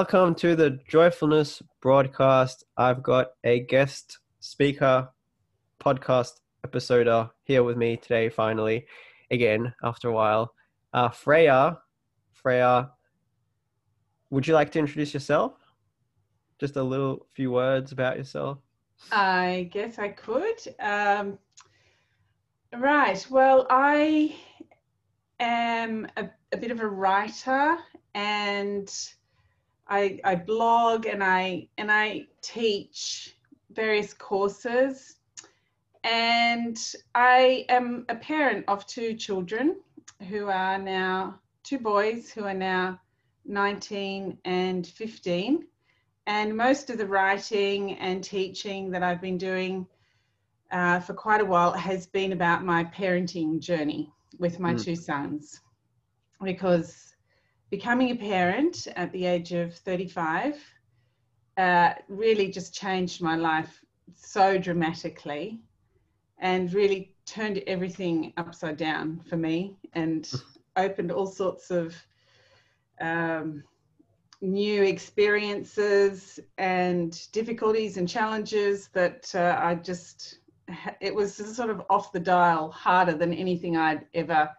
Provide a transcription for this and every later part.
welcome to the Joyfulness broadcast. I've got a guest speaker, podcast episoder here with me today, finally, again, after a while. Uh, Freya, Freya, would you like to introduce yourself? Just a little few words about yourself. I guess I could. Um, right. Well, I am a, a bit of a writer and I, I blog and I and I teach various courses. And I am a parent of two children who are now two boys who are now 19 and 15 and most of the writing and teaching that I've been doing uh, for quite a while has been about my parenting journey with my mm. two sons. Because becoming a parent at the age of 35 uh, really just changed my life so dramatically and really turned everything upside down for me and opened all sorts of um, new experiences and difficulties and challenges that uh, I just, it was sort of off the dial harder than anything I'd ever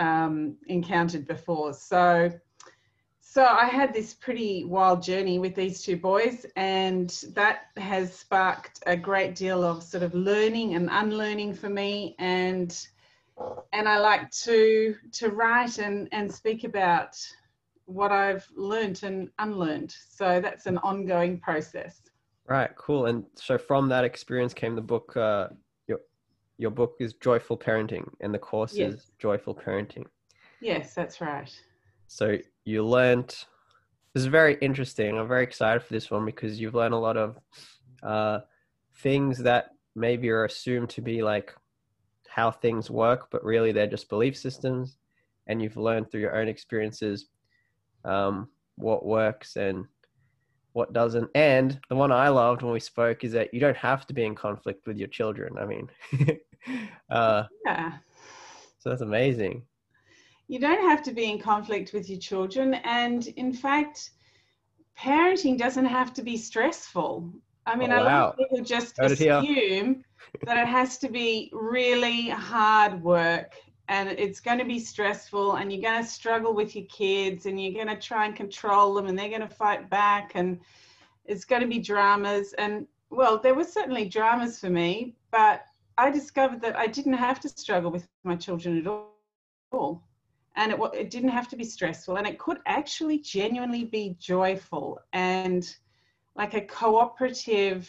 um, encountered before. So, so I had this pretty wild journey with these two boys, and that has sparked a great deal of sort of learning and unlearning for me. And and I like to to write and and speak about what I've learned and unlearned. So that's an ongoing process. Right, cool. And so from that experience came the book. Uh, your book is Joyful Parenting, and the course yes. is Joyful Parenting. Yes, that's right. So you learned. This is very interesting. I'm very excited for this one because you've learned a lot of uh, things that maybe are assumed to be like how things work, but really they're just belief systems. And you've learned through your own experiences um, what works and what doesn't. And the one I loved when we spoke is that you don't have to be in conflict with your children. I mean, uh, yeah. So that's amazing. You don't have to be in conflict with your children. And in fact, parenting doesn't have to be stressful. I mean, oh, wow. a lot of people just assume that it has to be really hard work and it's going to be stressful and you're going to struggle with your kids and you're going to try and control them and they're going to fight back and it's going to be dramas and well there were certainly dramas for me but i discovered that i didn't have to struggle with my children at all and it, it didn't have to be stressful and it could actually genuinely be joyful and like a cooperative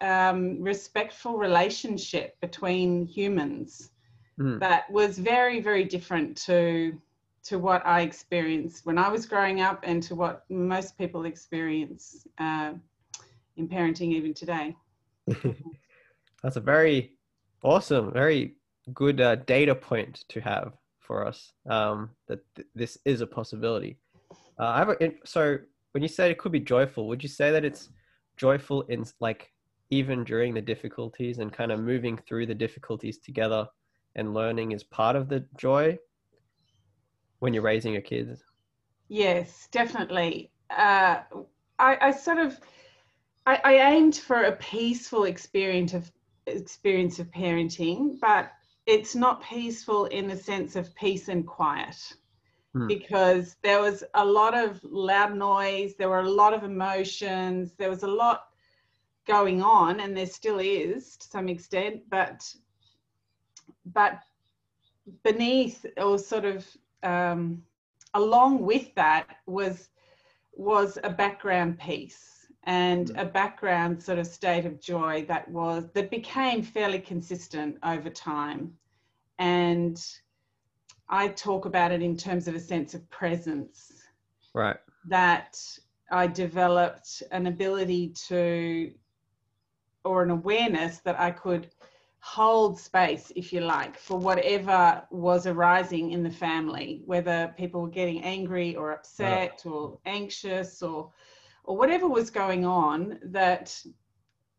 um, respectful relationship between humans mm. that was very, very different to to what I experienced when I was growing up and to what most people experience uh, in parenting even today. That's a very awesome, very good uh, data point to have for us um, that th- this is a possibility. Uh, I have a, so when you say it could be joyful, would you say that it's joyful in like even during the difficulties and kind of moving through the difficulties together and learning is part of the joy when you're raising your kids? Yes, definitely. Uh, I, I, sort of I, I, aimed for a peaceful experience of experience of parenting, but it's not peaceful in the sense of peace and quiet. Hmm. Because there was a lot of loud noise, there were a lot of emotions, there was a lot going on, and there still is to some extent, but but beneath or sort of um, along with that was was a background peace and mm. a background sort of state of joy that was that became fairly consistent over time. And i talk about it in terms of a sense of presence. Right. That i developed an ability to or an awareness that i could hold space, if you like, for whatever was arising in the family, whether people were getting angry or upset or anxious or or whatever was going on, that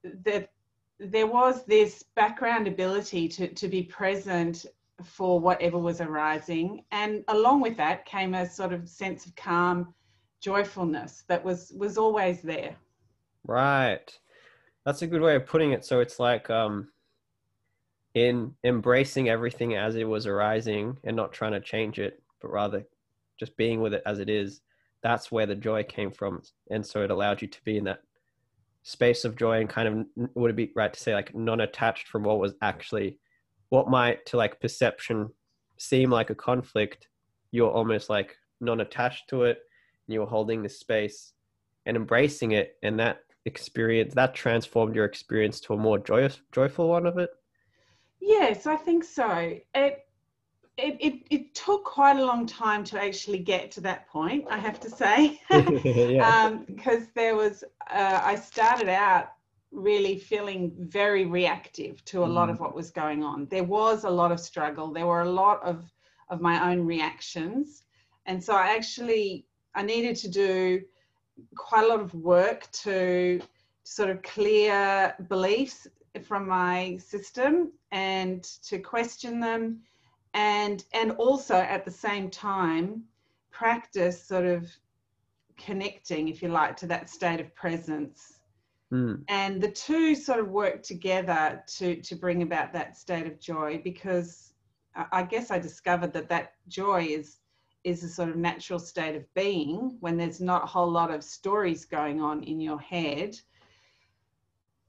that there was this background ability to, to be present for whatever was arising. And along with that came a sort of sense of calm, joyfulness that was was always there. Right. That's a good way of putting it. So it's like um in embracing everything as it was arising and not trying to change it, but rather just being with it as it is. That's where the joy came from. And so it allowed you to be in that space of joy and kind of would it be right to say like non-attached from what was actually what might to like perception seem like a conflict you're almost like non-attached to it and you're holding this space and embracing it and that experience that transformed your experience to a more joyous joyful one of it yes i think so it it, it, it took quite a long time to actually get to that point, I have to say, yeah. um, because there was, uh, I started out really feeling very reactive to a mm. lot of mm. what was going on. There was a lot of struggle. There were a lot of, of my own reactions. And so I actually, I needed to do quite a lot of work to sort of clear beliefs from my system and to question them and and also at the same time practice sort of connecting if you like to that state of presence mm. and the two sort of work together to to bring about that state of joy because i guess i discovered that that joy is is a sort of natural state of being when there's not a whole lot of stories going on in your head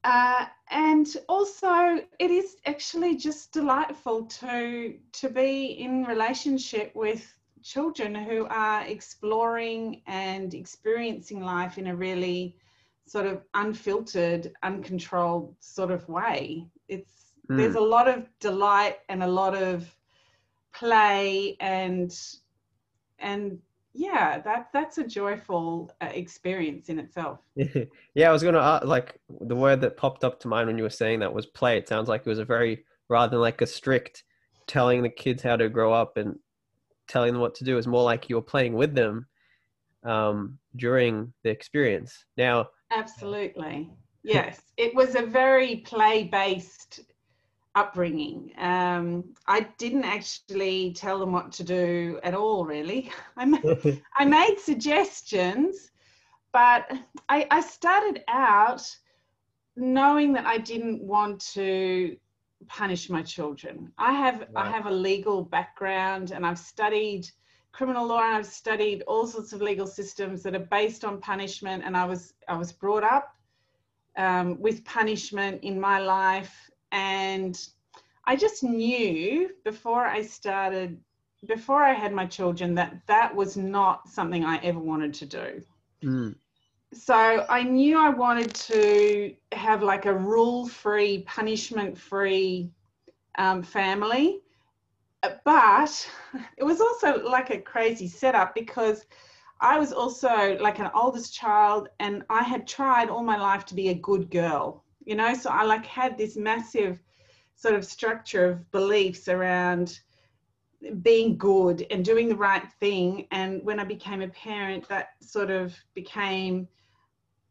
uh, and also, it is actually just delightful to to be in relationship with children who are exploring and experiencing life in a really sort of unfiltered, uncontrolled sort of way. It's mm. there's a lot of delight and a lot of play and and yeah that that's a joyful uh, experience in itself. Yeah i was gonna uh, like the word that popped up to mind when you were saying that was play. It sounds like it was a very rather than like a strict telling the kids how to grow up and telling them what to do is more like you're playing with them um, during the experience. Now absolutely. Yes. It was a very play based upbringing. Um, I didn't actually tell them what to do at all, really. I, made, I made suggestions, but I, I started out knowing that I didn't want to punish my children. I have right. I have a legal background and I've studied criminal law and I've studied all sorts of legal systems that are based on punishment and I was I was brought up um, with punishment in my life and I just knew before I started, before I had my children, that that was not something I ever wanted to do. Mm. So I knew I wanted to have like a rule free, punishment free um, family. But it was also like a crazy setup because I was also like an oldest child and I had tried all my life to be a good girl, you know, so I like had this massive sort of structure of beliefs around being good and doing the right thing. And when I became a parent, that sort of became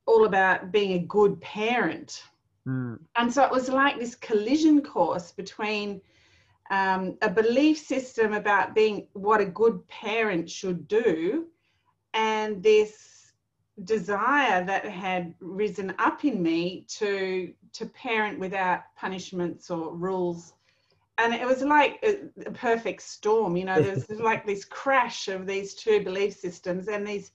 all about being a good parent. Mm. And so it was like this collision course between um, a belief system about being what a good parent should do and this desire that had risen up in me to to parent without punishments or rules. And it was like a, a perfect storm you know there's like this crash of these two belief systems and these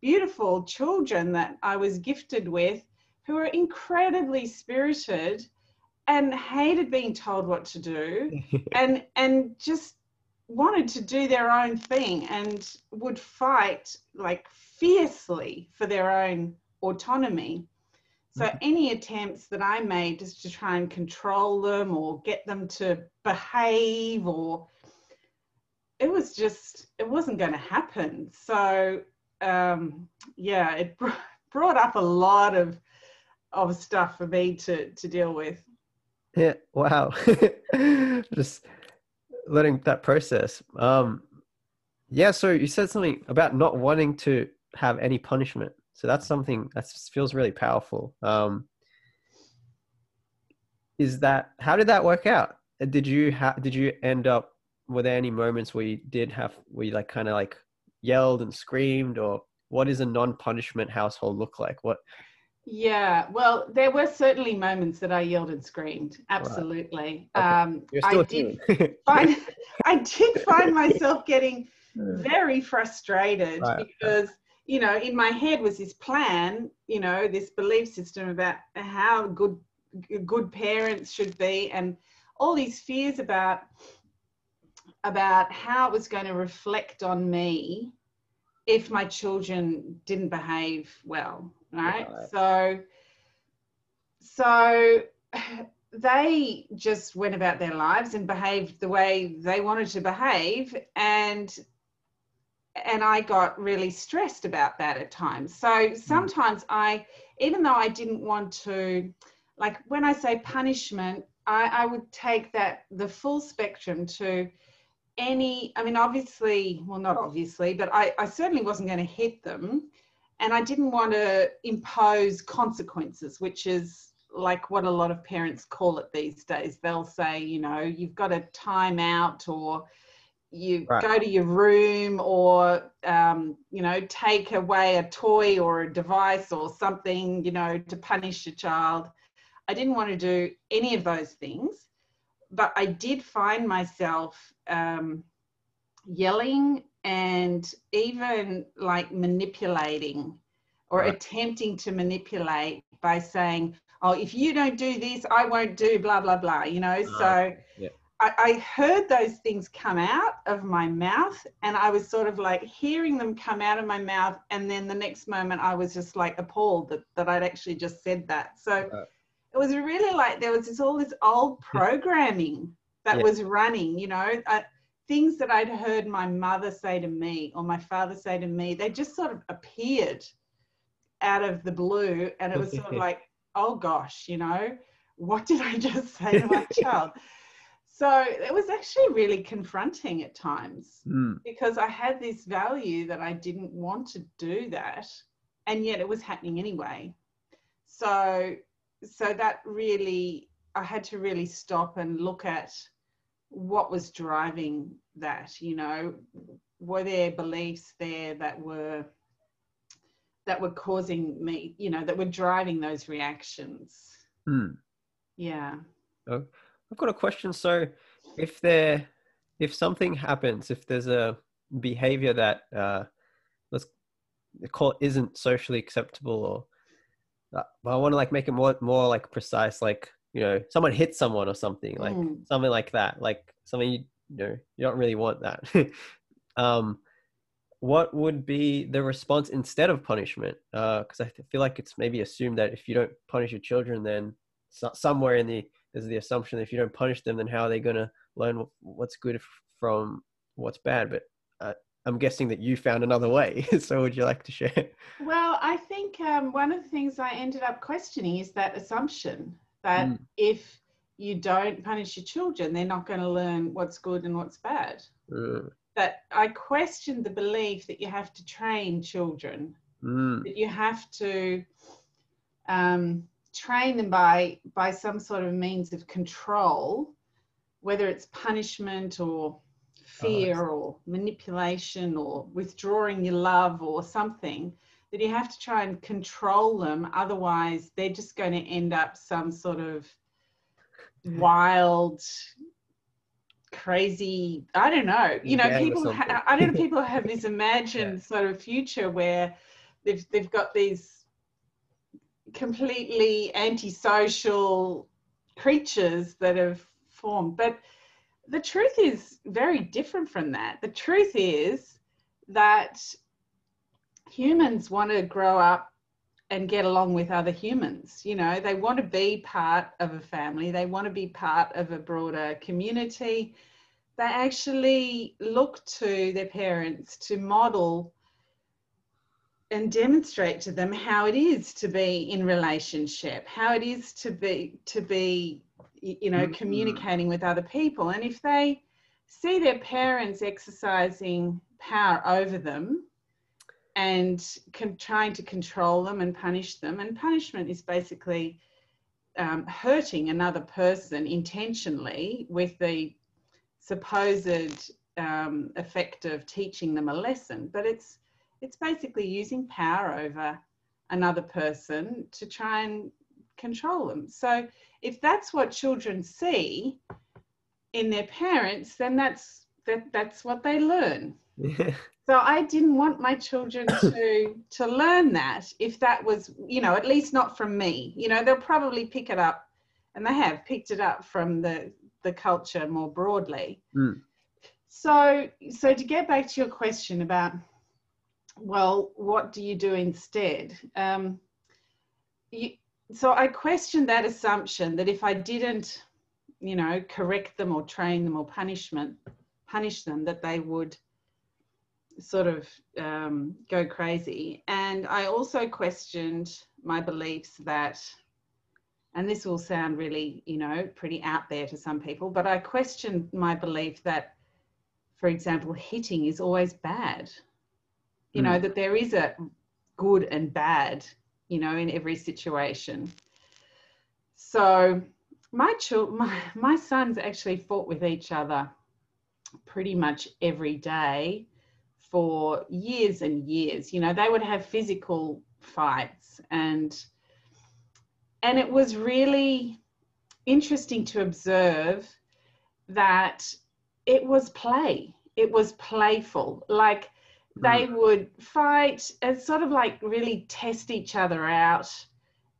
beautiful children that i was gifted with who were incredibly spirited and hated being told what to do and and just wanted to do their own thing and would fight like fiercely for their own autonomy. So mm-hmm. any attempts that I made just to try and control them or get them to behave or it was just it wasn't going to happen. So um, yeah, it brought up a lot of of stuff for me to to deal with. Yeah, wow. just letting that process. Um yeah, so you said something about not wanting to have any punishment. So that's something that feels really powerful. Um, is that how did that work out? Did you have did you end up were there any moments where you did have where you like kind of like yelled and screamed or what does a non-punishment household look like? What? Yeah, well, there were certainly moments that I yelled and screamed. Absolutely. Okay. Um, I did find I did find myself getting very frustrated Right. because you know in my head was this plan you know this belief system about how good good parents should be and all these fears about about how it was going to reflect on me if my children didn't behave well right Right. so so they just went about their lives and behaved the way they wanted to behave and and I got really stressed about that at times. So mm. sometimes I even though I didn't want to like when I say punishment, I, I would take that the full spectrum to any I mean obviously well not obviously, but I, I certainly wasn't going to hit them and I didn't want to impose consequences, which is like what a lot of parents call it these days. They'll say, you know, you've got a time out or you Right. go to your room or, um, you know, take away a toy or a device or something, you know, to punish your child. I didn't want to do any of those things, but I did find myself um, yelling and even like manipulating or Right. attempting to manipulate by saying, oh, if you don't do this, I won't do blah, blah, blah, you know? Ah, so yeah. I, I heard those things come out of my mouth and I was sort of like hearing them come out of my mouth. And then the next moment I was just like appalled that, that I'd actually just said that. So Right. it was really like there was this all this old programming that Yeah. was running, you know, uh, things that I'd heard my mother say to me or my father say to me, they just sort of appeared out of the blue. And it was sort of like, oh gosh, you know, what did I just say to my child? So it was actually really confronting at times Mm, because I had this value that I didn't want to do that, and yet it was happening anyway. So, so that really, I had to really stop and look at what was driving that. You know, were there beliefs there that were that were causing me, you know, that were driving those reactions? mm. Yeah. I've got a question. So, if there, if something happens, if there's a behavior that uh, let's call it isn't socially acceptable, or uh, but I want to like make it more more like precise, like you know, someone hits someone or something, like Mm. something like that, like something you, you know you don't really want that. um, what would be the response instead of punishment? Uh because I feel like it's maybe assumed that if you don't punish your children, then so- somewhere in the there's the assumption that if you don't punish them, then how are they going to learn what's good from what's bad? But uh, I'm guessing that you found another way. so would you like to share? Well, I think um, one of the things I ended up questioning is that assumption that Mm. if you don't punish your children, they're not going to learn what's good and what's bad. Mm, That I questioned the belief that you have to train children, mm, that you have to um, train them by by some sort of means of control, whether it's punishment or fear or manipulation or withdrawing your love or something that you have to try and control them. Otherwise they're just going to end up some sort of wild crazy i don't know. You know people ha- i don't know people have this imagined sort of future where they've they've got these completely antisocial creatures that have formed. But the truth is very different from that. The truth is that humans want to grow up and get along with other humans you know. They want to be part of a family. They want to be part of a broader community. They actually look to their parents to model and demonstrate to them how it is to be in relationship how it is to be to be you know Mhm. communicating with other people and if they see their parents exercising power over them and con- trying to control them and punish them and punishment is basically um, hurting another person intentionally with the supposed um, effect of teaching them a lesson but it's it's basically using power over another person to try and control them. So if that's what children see in their parents, then that's that that's what they learn. so I didn't want my children to to learn that if that was, you know, at least not from me. You know, they'll probably pick it up and they have picked it up from the the culture more broadly. Mm. So so to get back to your question about well, what do you do instead? Um, you, so I questioned that assumption that if I didn't, you know, correct them or train them or punishment, punish them, that they would sort of um, go crazy. And I also questioned my beliefs that, and this will sound really, you know, pretty out there to some people, but I questioned my belief that, for example, hitting is always bad. You mm. know, that there is a good and bad you know, in every situation. So my children, my, my sons actually fought with each other pretty much every day for years and years. You know, they would have physical fights and and it was really interesting to observe that it was play. It was playful. Like they mm. would fight and sort of like really test each other out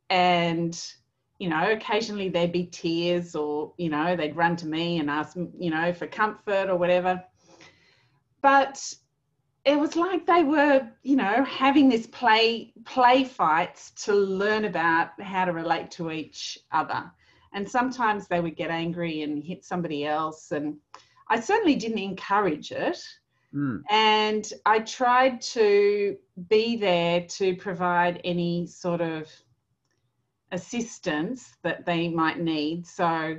and you know occasionally there'd be tears or you know they'd run to me and ask you know for comfort or whatever. But it was like they were you know having this play play fights to learn about how to relate to each other. And sometimes they would get angry and hit somebody else and i certainly didn't encourage it Mm. And I tried to be there to provide any sort of assistance that they might need. So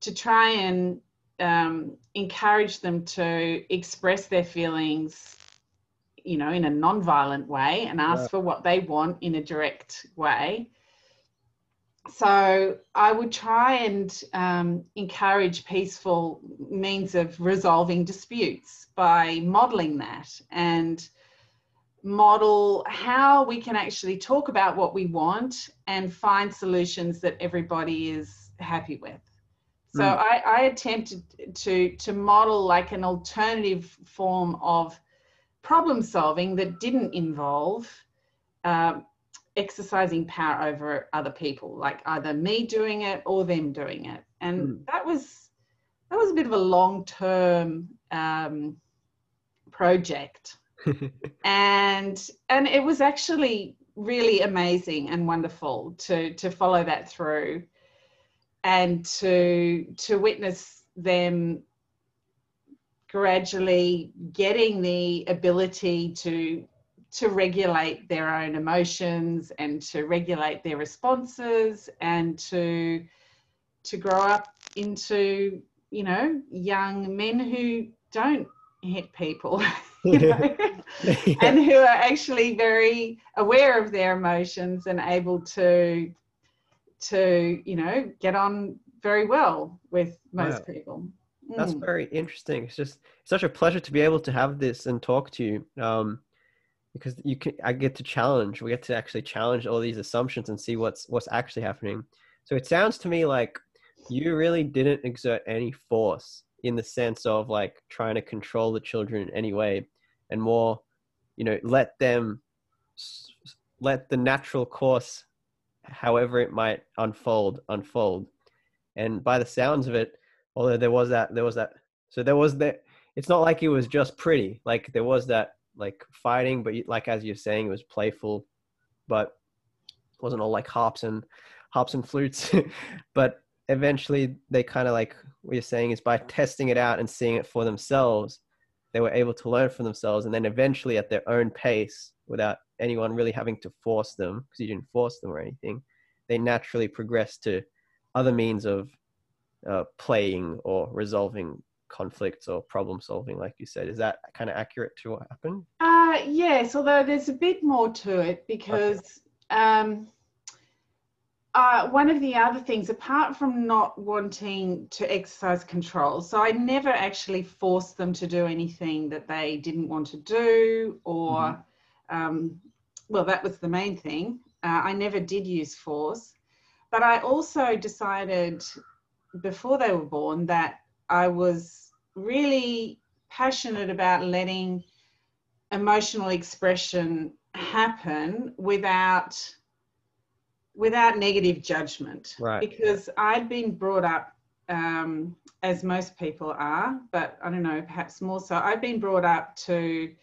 to try and um, encourage them to express their feelings, you know, in a non-violent way and ask yeah. for what they want in a direct way so I would try and um, encourage peaceful means of resolving disputes by modeling that and model how we can actually talk about what we want and find solutions that everybody is happy with. So mm. I, I, attempted to to model like an alternative form of problem solving that didn't involve um, exercising power over other people, like either me doing it or them doing it. And mm. that was that was a bit of a long term um, project, and and it was actually really amazing and wonderful to to follow that through, and to to witness them gradually getting the ability to to regulate their own emotions and to regulate their responses and to to grow up into you know young men who don't hit people you know, yeah. and who are actually very aware of their emotions and able to to you know get on very well with most wow. people that's mm. very interesting it's just such a pleasure to be able to have this and talk to you um because you can I get to challenge we get to actually challenge all these assumptions and see what's what's actually happening. So it sounds to me like you really didn't exert any force in the sense of like trying to control the children in any way and more you know let them let the natural course however it might unfold unfold and by the sounds of it although there was that there was that so there was that it's not like it was just pretty like there was that like fighting, but like as you're saying, it was playful, but wasn't all like harps and harps and flutes. but eventually, they kind of like what you're saying is by testing it out and seeing it for themselves, they were able to learn from themselves, and then eventually at their own pace, without anyone really having to force them, because you didn't force them or anything, they naturally progressed to other means of uh, playing or resolving conflicts or problem solving, like you said. Is that kind of accurate to what happened? Uh, yes, although there's a bit more to it because okay. um, uh, one of the other things, apart from not wanting to exercise control, so I never actually forced them to do anything that they didn't want to do or. Mm-hmm. um, well, that was the main thing. Uh, I never did use force, but I also decided before they were born that I was really passionate about letting emotional expression happen without without negative judgment. Right. Because i'd been brought up um, as most people are but i don't know perhaps more so. I've been brought up to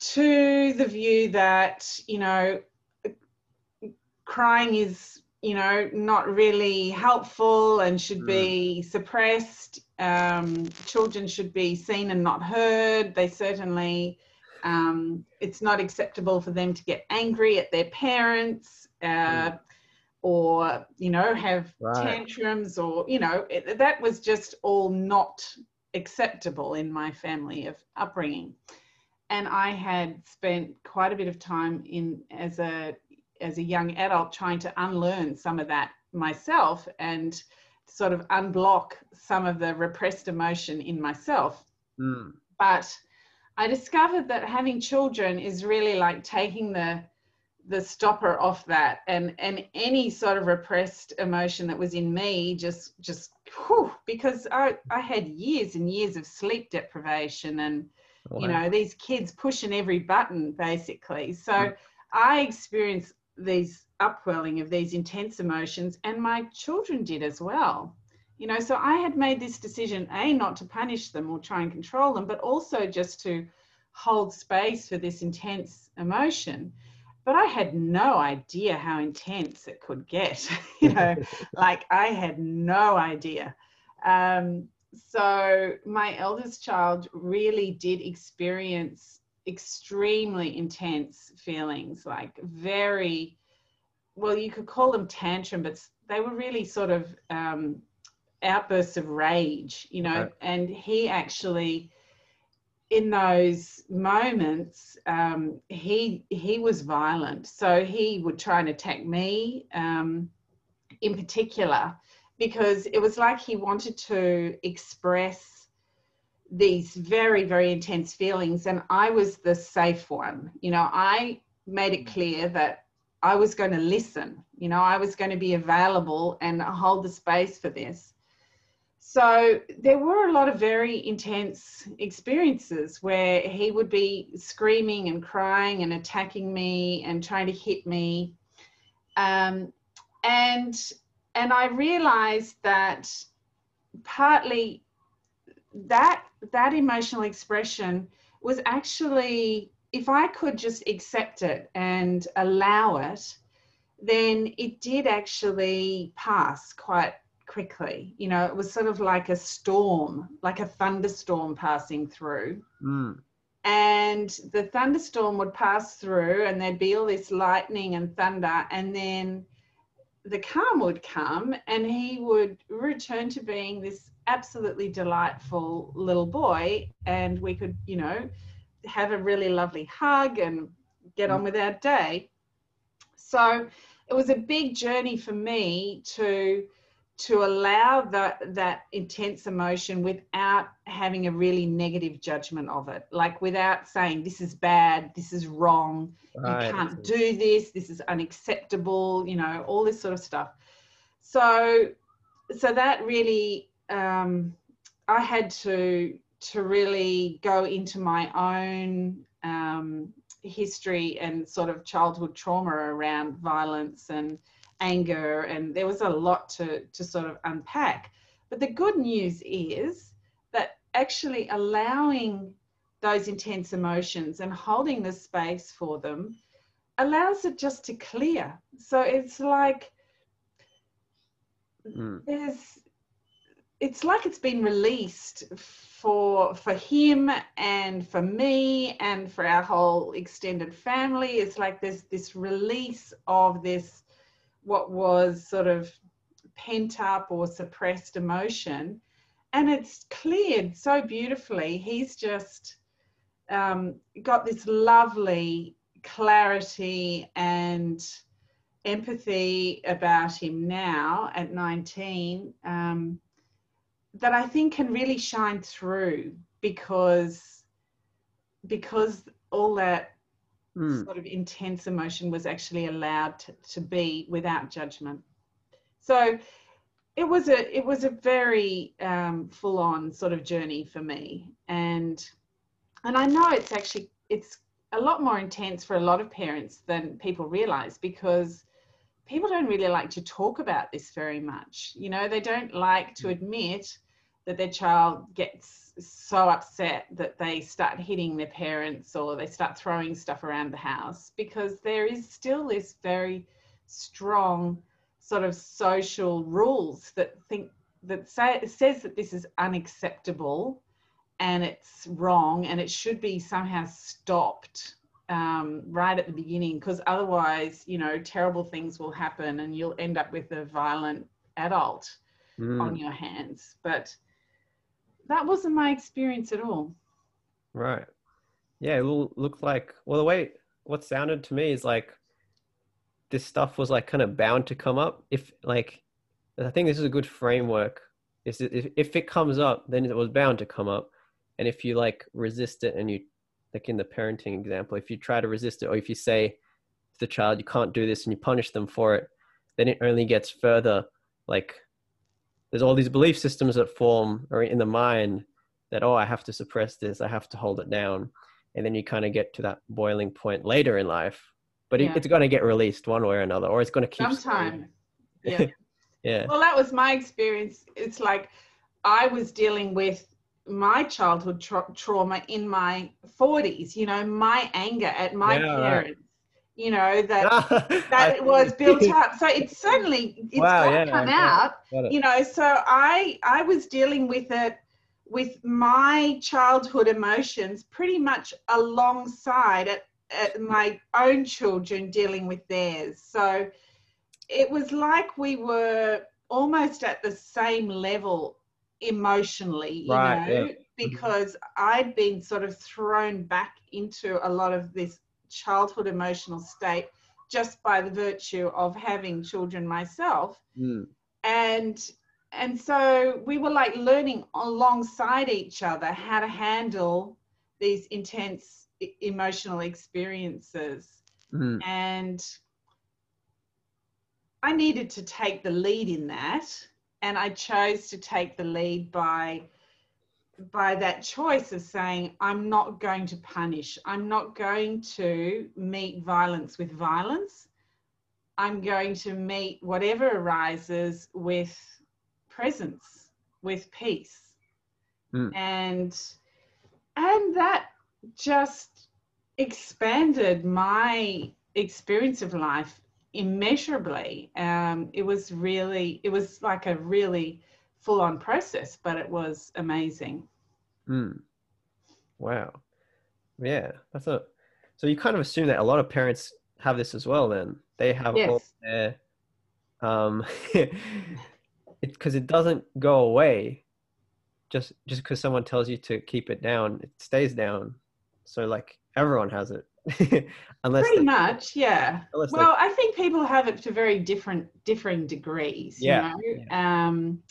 to the view that you know crying is you know not really helpful and should mm. be suppressed um, children should be seen and not heard they certainly um, it's not acceptable for them to get angry at their parents uh, mm. or you know have right. tantrums or you know it, that was just all not acceptable in my family of upbringing and I had spent quite a bit of time in as a as a young adult trying to unlearn some of that myself and sort of unblock some of the repressed emotion in myself. Mm. But I discovered that having children is really like taking the the stopper off that and and any sort of repressed emotion that was in me just just whew, because I I had years and years of sleep deprivation and wow. you know these kids pushing every button basically so mm. i experienced these upwelling of these intense emotions and my children did as well. You know so i had made this decision a not to punish them or try and control them but also just to hold space for this intense emotion. But i had no idea how intense it could get you know like i had no idea. Um, so my eldest child really did experience extremely intense feelings like very well you could call them tantrum but they were really sort of um, outbursts of rage you know? And he actually in those moments um, he he was violent. So he would try and attack me um, in particular because it was like he wanted to express these very very intense feelings and i was the safe one. You know i made it clear that i was going to listen. You know i was going to be available and hold the space for this. So there were a lot of very intense experiences where he would be screaming and crying and attacking me and trying to hit me. Um, and and I realized that partly that that emotional expression was actually if I could just accept it and allow it, then it did actually pass quite quickly. You know, it was sort of like a storm, like a thunderstorm passing through. Mm. And the thunderstorm would pass through, and there'd be all this lightning and thunder, and then the calm would come and he would return to being this absolutely delightful little boy and we could you know have a really lovely hug and get on mm. with our day so it was a big journey for me to to allow that that intense emotion without having a really negative judgment of it like without saying this is bad this is wrong right. you can't do this this is unacceptable you know all this sort of stuff so so that really um, i had to to really go into my own um, history and sort of childhood trauma around violence and anger, and there was a lot to, to sort of unpack. But the good news is that actually allowing those intense emotions and holding the space for them allows it just to clear. So it's like mm. there's it's like it's been released for for him and for me and for our whole extended family. It's like there's this release of this what was sort of pent up or suppressed emotion. And it's cleared so beautifully. He's just um, got this lovely clarity and empathy about him now at 19 um, that I think can really shine through because because all that Mm. sort of intense emotion was actually allowed to, to be without judgment. So it was a it was a very um, full on sort of journey for me, and and I know it's actually it's a lot more intense for a lot of parents than people realize because people don't really like to talk about this very much. You know, they don't like to admit that their child gets so upset that they start hitting their parents or they start throwing stuff around the house because there is still this very strong sort of social rules that think that say says that this is unacceptable and it's wrong and it should be somehow stopped um, right at the beginning because otherwise you know terrible things will happen and you'll end up with a violent adult Mm. on your hands but that wasn't my experience at all Right. Yeah, it will look like well the way what sounded to me is like this stuff was like kind of bound to come up. If like I think this is a good framework. Is if, if it comes up, then it was bound to come up. And if you like resist it and you like in the parenting example, if you try to resist it or if you say to the child you can't do this and you punish them for it, then it only gets further like there's all these belief systems that form or in the mind that oh i have to suppress this i have to hold it down. And then you kind of get to that boiling point later in life but it, Yeah. it's going to get released one way or another or it's going to keep sometime. yeah staying. yeah. Well that was my experience. It's like i was dealing with my childhood tra- trauma in my 40s you know my anger at my Yeah, parents you know that that it was built up so it's certainly it's Wow, yeah, come it. out it. you know so i i was dealing with it with my childhood emotions pretty much alongside at, at my own children dealing with theirs so it was like we were almost at the same level emotionally you Right, know yeah. because i'd been sort of thrown back into a lot of this childhood emotional state just by the virtue of having children myself. Mm, and and so we were like learning alongside each other how to handle these intense emotional experiences. Mm, and i needed to take the lead in that and i chose to take the lead by by that choice of saying i'm not going to punish. I'm not going to meet violence with violence. I'm going to meet whatever arises with presence with peace. Mm. and and that just expanded my experience of life immeasurably. Um, it was really it was like a really full on process but it was amazing. Mm. wow. Yeah that's a so you kind of assume that a lot of parents have this as well then. They have all their um it because it doesn't go away just just because someone tells you to keep it down it stays down. So like everyone has it. Unless pretty they, much yeah. they- well i think people have it to very different differing degrees Yeah, you know um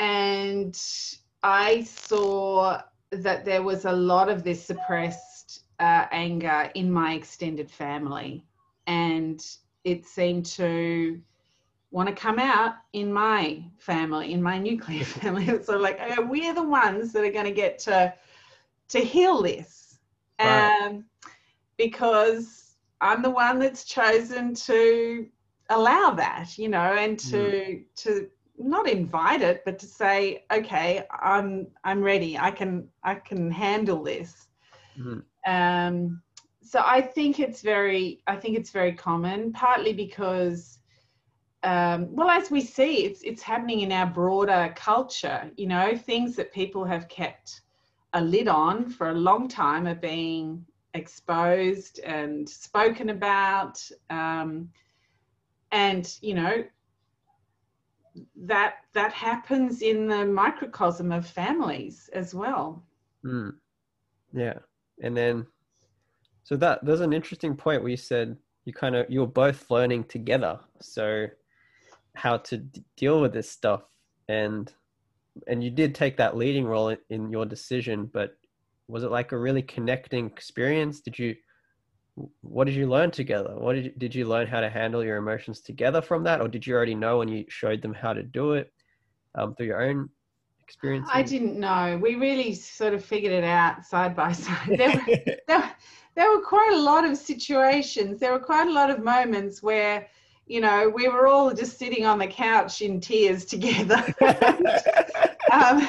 and i saw that there was a lot of this suppressed uh, anger in my extended family. And it seemed to want to come out in my family in my nuclear family. It's sort of like we're the ones that are going to get to to heal this. Right. um, because I'm the one that's chosen to allow that, you know, and to to not invite it, but to say, okay, I'm I'm ready. I can I can handle this. Mhm. Um, so I think it's very I think it's very common, partly because. Um, well, as we see, it's it's happening in our broader culture. You know, things that people have kept a lid on for a long time are being exposed and spoken about um, and you know that that happens in the microcosm of families as well Mm. Yeah. And then so that there's an interesting point where you said you kind of you were both learning together. So how to d- deal with this stuff and and you did take that leading role in, in your decision, but was it like a really connecting experience? Did you what did you learn together? What did you, did you learn how to handle your emotions together from that, or did you already know and you showed them how to do it um, through your own experience? I didn't know. We really sort of figured it out side by side. There were, there, there were quite a lot of situations. There were quite a lot of moments where, you know, we were all just sitting on the couch in tears together. um,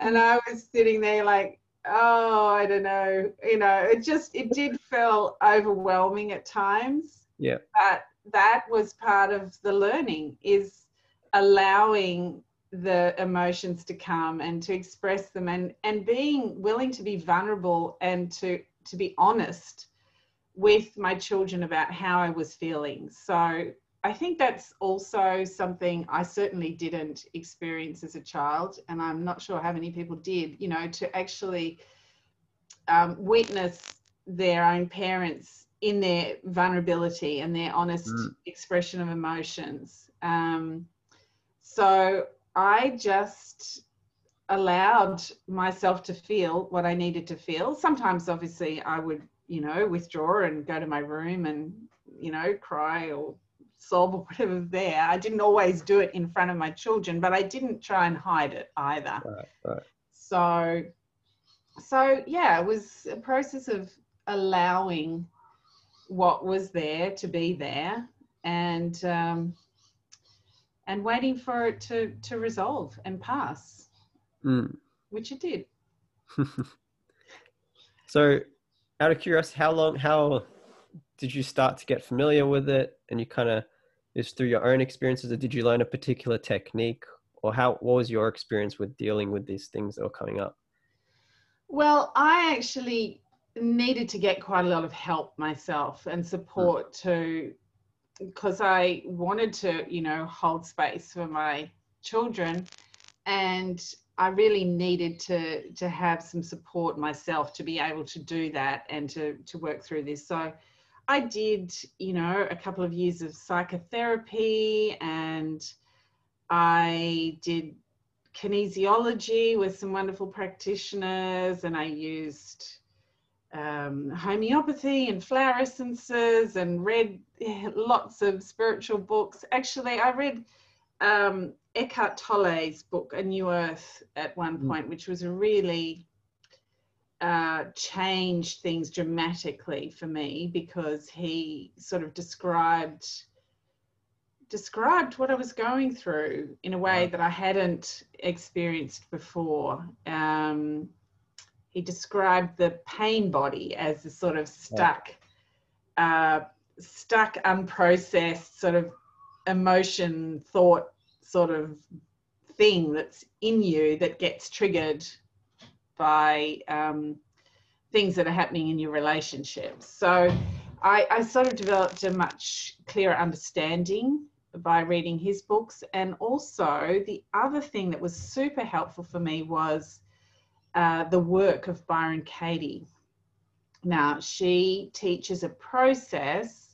and I was sitting there like, oh, I don't know. You know, it just, it did feel overwhelming at times. Yeah. But that was part of the learning is allowing the emotions to come and to express them and and being willing to be vulnerable and to to be honest with my children about how I was feeling. So I think that's also something I certainly didn't experience as a child, and I'm not sure how many people did, you know, to actually um, witness their own parents in their vulnerability and their honest mm. expression of emotions. Um, so I just allowed myself to feel what I needed to feel. Sometimes, obviously, I would, you know, withdraw and go to my room and, you know, cry or sob or whatever there. I didn't always do it in front of my children, but I didn't try and hide it either. Right, right. So, so yeah, it was a process of allowing what was there to be there and um, and waiting for it to to resolve and pass, mm. which it did. so, out of curiosity, how long how did you start to get familiar with it, and you kind of is through your own experiences, or did you learn a particular technique, or how what was your experience with dealing with these things that were coming up? Well, I actually needed to get quite a lot of help myself and support mm. to because I wanted to, you know, hold space for my children and I really needed to to have some support myself to be able to do that and to to work through this. So I did, you know, a couple of years of psychotherapy and I did kinesiology with some wonderful practitioners and I used um, homeopathy and flower essences and read lots of spiritual books. Actually, I read um, Eckhart Tolle's book, A New Earth, at one mm. point, which was a really uh, changed things dramatically for me because he sort of described described what I was going through in a way that I hadn't experienced before. Um, he described the pain body as a sort of stuck, uh, stuck, unprocessed sort of emotion, thought sort of thing that's in you that gets triggered by um, things that are happening in your relationships. So I, I sort of developed a much clearer understanding by reading his books. And also, the other thing that was super helpful for me was uh, the work of Byron Katie. Now, she teaches a process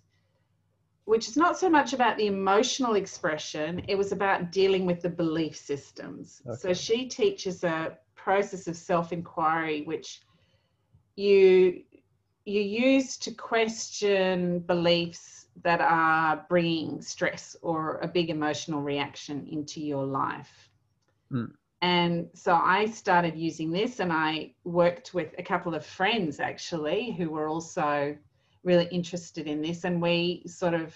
which is not so much about the emotional expression, it was about dealing with the belief systems. Okay. So she teaches a process of self inquiry, which you you use to question beliefs that are bringing stress or a big emotional reaction into your life. Mm. And so I started using this and I worked with a couple of friends actually who were also really interested in this. And we sort of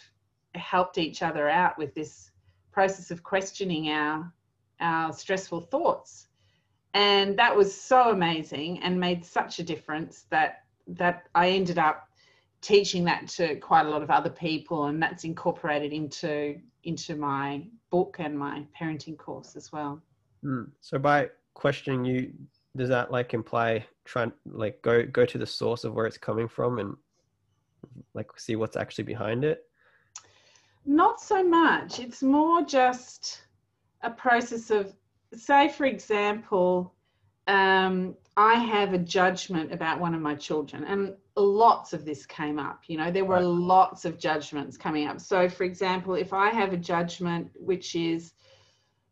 helped each other out with this process of questioning our, our stressful thoughts. And that was so amazing and made such a difference that that I ended up teaching that to quite a lot of other people and that's incorporated into into my book and my parenting course as well. Mm. So by questioning you, does that like imply trying like go go to the source of where it's coming from and like see what's actually behind it? Not so much. It's more just a process of say for example, um, I have a judgment about one of my children, and lots of this came up. You know, there were right. lots of judgments coming up. So, for example, if I have a judgment which is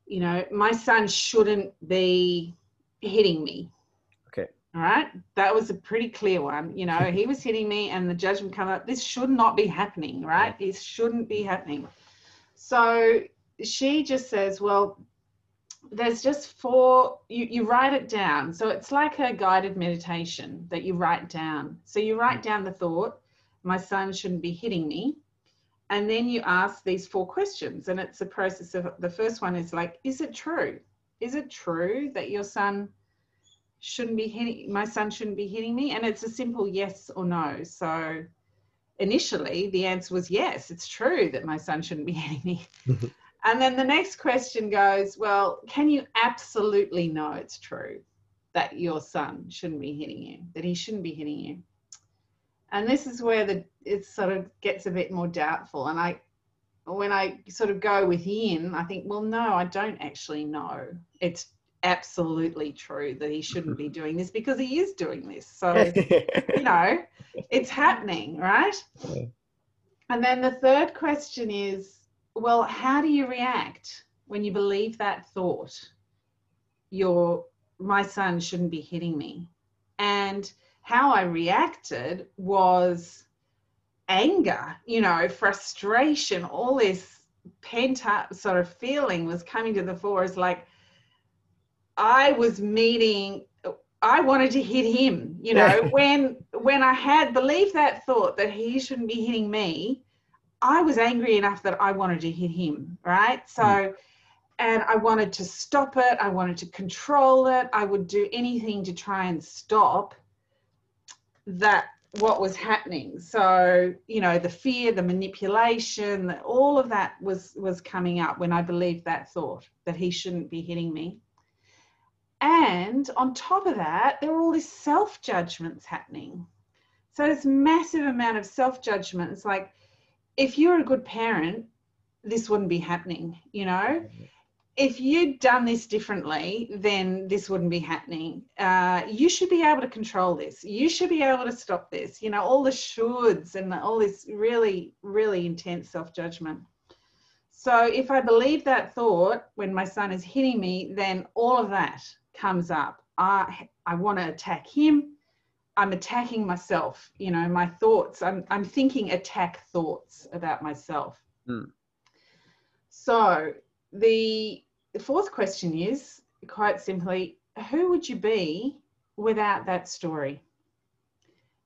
you know, my son shouldn't be hitting me. Okay. All right, that was a pretty clear one. You know, he was hitting me, and the judgment come up. This should not be happening, right? This shouldn't be happening. So she just says, well, there's just four. You you write it down. So it's like a guided meditation that you write down. So you write mm. down the thought, my son shouldn't be hitting me. And then you ask these four questions, and it's a process of the first one is like, is it true? Is it true that your son shouldn't be hitting my son shouldn't be hitting me and it's a simple yes or no so initially the answer was yes it's true that my son shouldn't be hitting me and then the next question goes well can you absolutely know it's true that your son shouldn't be hitting you that he shouldn't be hitting you and this is where the it sort of gets a bit more doubtful and i when i sort of go within i think well no i don't actually know it's absolutely true that he shouldn't be doing this because he is doing this. So, you know, it's happening, right? And then the third question is well, how do you react when you believe that thought? Your my son shouldn't be hitting me. And how I reacted was anger, you know, frustration, all this pent up sort of feeling was coming to the fore as like, I was meeting I wanted to hit him, you know, when when I had believed that thought that he shouldn't be hitting me, I was angry enough that I wanted to hit him, right? So mm. and I wanted to stop it, I wanted to control it, I would do anything to try and stop that what was happening. So, you know, the fear, the manipulation, all of that was was coming up when I believed that thought that he shouldn't be hitting me. And on top of that, there were all these self judgments happening. So this massive amount of self judgment. It's like, if you're a good parent, this wouldn't be happening, you know? If you'd done this differently, then this wouldn't be happening. Uh, you should be able to control this. You should be able to stop this. You know, all the shoulds and all this really, really intense self judgment. So if I believe that thought when my son is hitting me, then all of that comes up. I, I want to attack him. I'm attacking myself. You know, my thoughts, I'm, I'm thinking attack thoughts about myself. Mm. So the, the fourth question is quite simply who would you be without that story?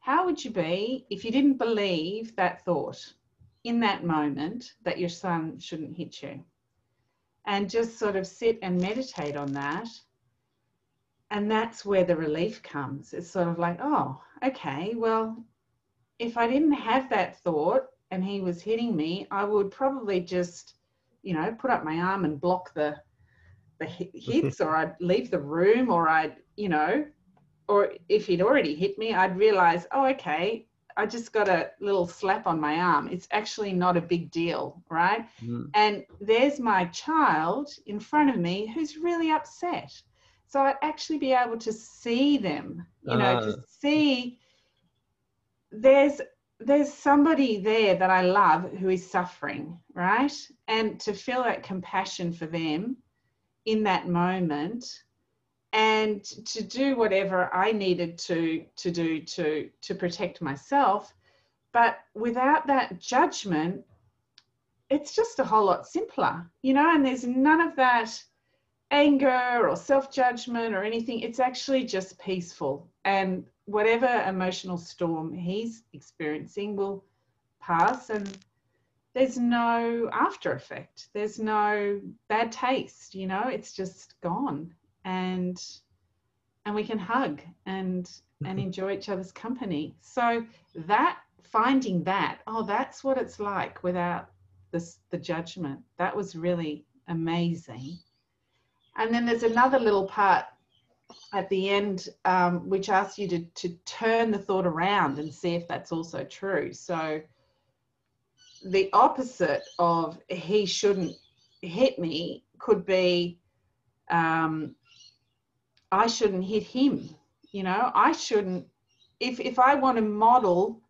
How would you be if you didn't believe that thought in that moment that your son shouldn't hit you? And just sort of sit and meditate on that and that's where the relief comes. It's sort of like, oh, okay, well, if I didn't have that thought and he was hitting me, I would probably just, you know, put up my arm and block the the hits, or I'd leave the room, or I'd, you know, or if he'd already hit me, I'd realize, oh, okay, I just got a little slap on my arm. It's actually not a big deal, right? Mm. And there's my child in front of me who's really upset so I'd actually be able to see them, you know, uh. to ah. see there's there's somebody there that I love who is suffering, right? And to feel that compassion for them in that moment and to do whatever I needed to to do to to protect myself. But without that judgment, it's just a whole lot simpler, you know, and there's none of that anger or self judgment or anything. It's actually just peaceful. And whatever emotional storm he's experiencing will pass and there's no after effect. There's no bad taste, you know, it's just gone. And and we can hug and and mm-hmm. enjoy each other's company. So that finding that, oh, that's what it's like without this the judgment. That was really amazing. And then there's another little part at the end um, which asks you to, to turn the thought around and see if that's also true. So the opposite of he shouldn't hit me could be um, I shouldn't hit him. You know, I shouldn't, if, if I want to model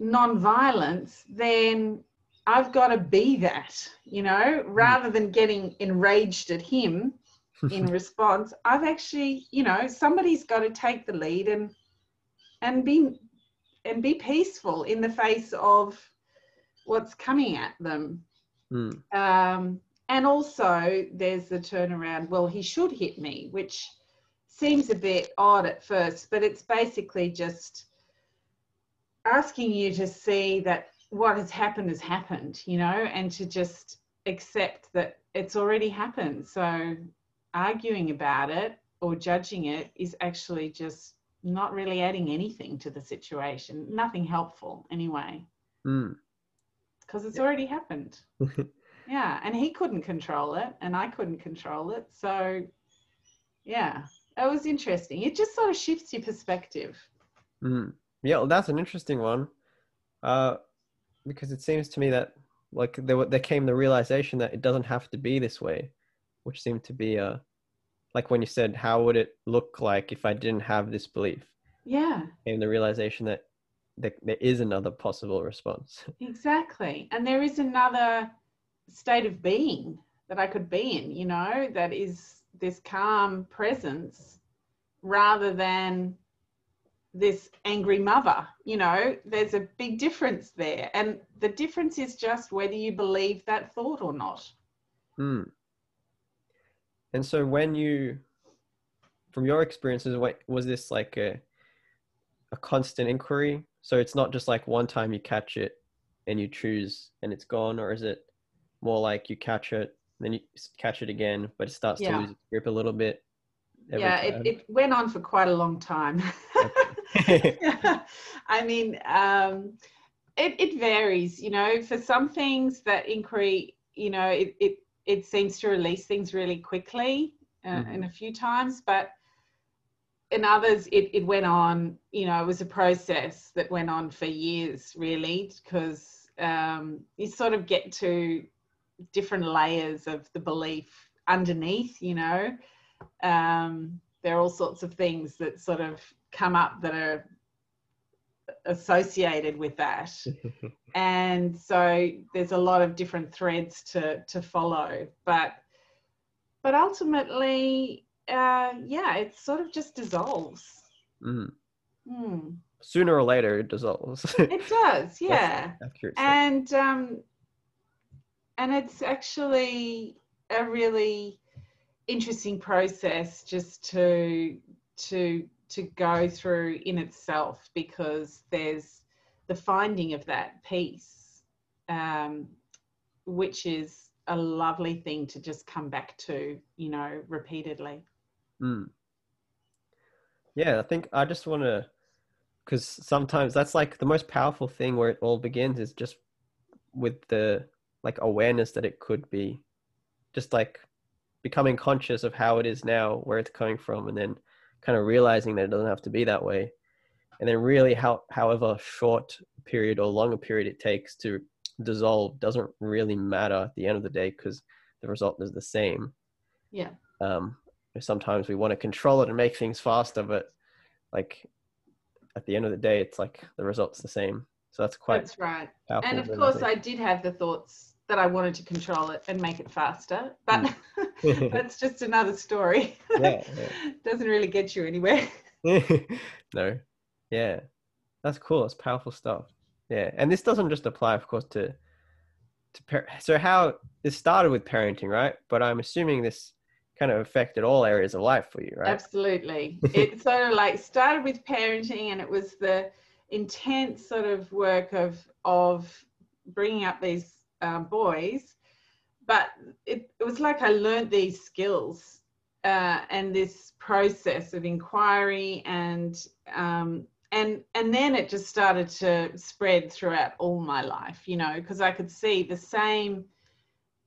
non-violence, then I've got to be that, you know, hmm. rather than getting enraged at him, in response, I've actually, you know, somebody's got to take the lead and and be and be peaceful in the face of what's coming at them. Mm. Um, and also, there's the turnaround. Well, he should hit me, which seems a bit odd at first, but it's basically just asking you to see that what has happened has happened, you know, and to just accept that it's already happened. So arguing about it or judging it is actually just not really adding anything to the situation, nothing helpful anyway. Mm. Because it's already happened. yeah. And he couldn't control it, and I couldn't control it. So, yeah, it was interesting. It just sort of shifts your perspective. Mm. Yeah, well, that's an interesting one. Uh, because it seems to me that like there, there came the realization that it doesn't have to be this way which seemed to be a like when you said how would it look like if i didn't have this belief? Yeah. And the realization that there, there is another possible response. Exactly. And there is another state of being that i could be in you know that is this calm presence rather than this angry mother you know there's a big difference there and the difference is just whether you believe that thought or not Hmm. And so when you, from your experiences, what was this like a, a constant inquiry? So it's not just like one time you catch it and you choose and it's gone, or is it more like you catch it, then you catch it again, but it starts Yeah. to lose its grip a little bit? yeah it, it went on for quite a long time i mean um it, it varies you know for some things that inquiry you know it, it it seems to release things really quickly uh, Mhm. in a few times but in others it, it went on you know it was a process that went on for years really because um, you sort of get to different layers of the belief underneath you know um, there are all sorts of things that sort of come up that are associated with that and so there's a lot of different threads to to follow but but ultimately uh yeah it sort of just dissolves Mm. Hmm. Sooner or later, it dissolves. it does yeah and um and it's actually a really interesting process just to to to go through in itself because there's the finding of that peace um which is a lovely thing to just come back to you know repeatedly Mm. Yeah, I think I just want to, because sometimes that's like the most powerful thing where it all begins is just with the like awareness that it could be, just like becoming conscious of how it is now, where it's coming from, and then kind of realizing that it doesn't have to be that way, and then really how however short period or longer period it takes to dissolve doesn't really matter at the end of the day because the result is the same. Yeah. Um, sometimes we want to control it and make things faster, but like at the end of the day, it's like the result's the same. So that's quite that's right. And of course i did have the thoughts that i wanted to control it and make it faster but think. Hmm. that's just another story yeah, doesn't really get you anywhere no, yeah, that's cool. It's powerful stuff. Yeah, and this doesn't just apply, of course, to to par- so how this started with parenting, right? But I'm assuming this kind of affected all areas of life for you, right? Absolutely. It sort of like started with parenting, and it was the intense sort of work of of bringing up these um, boys. But it, it was like I learned these skills uh, and this process of inquiry, and um, and and then it just started to spread throughout all my life. You know, because I could see the same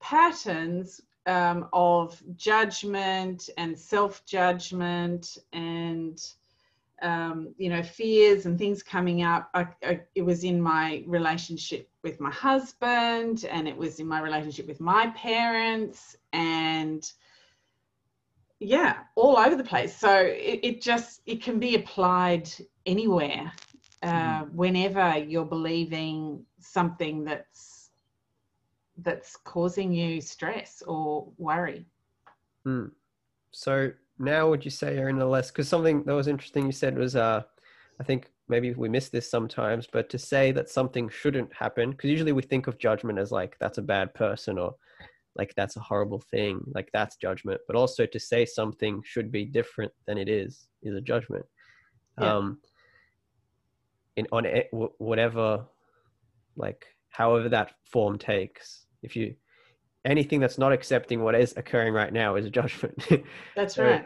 patterns um, of judgment and self judgment and um, you know fears and things coming up. I, I, it was in my relationship with my husband, and it was in my relationship with my parents, and yeah, all over the place. So it, it just it can be applied anywhere, uh, whenever you're believing something that's that's causing you stress or worry. Mm. so now would you say you're in the less because something that was interesting you said was uh i think maybe we miss this sometimes but to say that something shouldn't happen because usually we think of judgment as like that's a bad person or like that's a horrible thing like that's judgment but also to say something should be different than it is is a judgment Yeah. um in on it, wh- whatever like however that form takes if you anything that's not accepting what is occurring right now is a judgment That's So- right.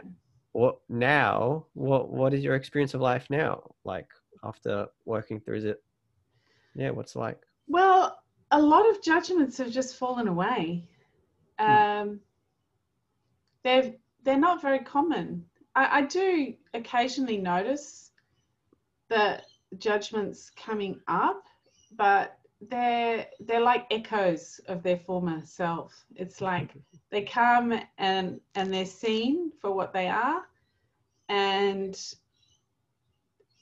what now what what is your experience of life now like after working through is it yeah what's it like Well, a lot of judgments have just fallen away. Um, they're they're not very common. I, I do occasionally notice that judgments coming up, but they're they're like echoes of their former self. It's like they come and and they're seen for what they are, and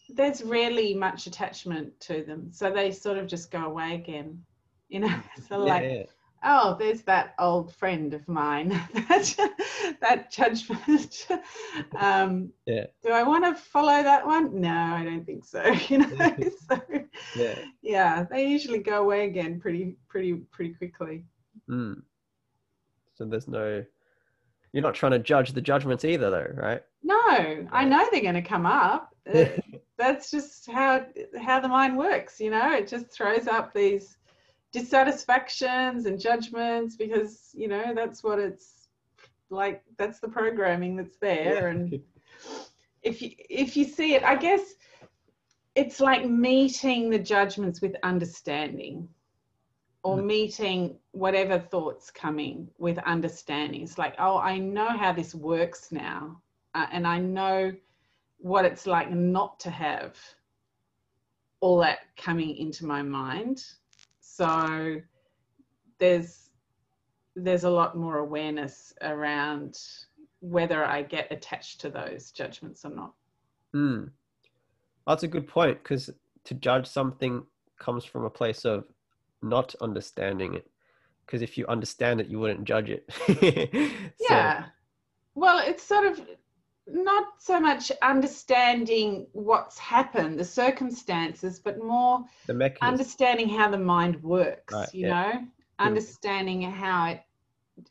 there's rarely much attachment to them, so they sort of just go away again. You know, so Yeah, like yeah. Oh, there's that old friend of mine, that, that judgment. um, Yeah. Do I want to follow that one? No, I don't think so. You know, so yeah yeah, they usually go away again pretty, pretty, pretty quickly. Mm. So there's no, you're not trying to judge the judgments either, though, right? No, I know they're going to come up. That's just how how the mind works. You know, it just throws up these dissatisfactions and judgments because you know that's what it's like. That's the programming that's there, and if you if you see it, I guess it's like meeting the judgments with understanding, or Mm. meeting whatever thoughts coming with understanding. It's like, oh, I know how this works now, uh, and I know what it's like not to have all that coming into my mind. So there's there's a lot more awareness around whether I get attached to those judgments or not. Mm. That's a good point because to judge something comes from a place of not understanding it. Because if you understand it, you wouldn't judge it. So, Yeah. Well, it's sort of not so much understanding what's happened, the circumstances, but more understanding how the mind works, Right, you yeah. know, understanding how it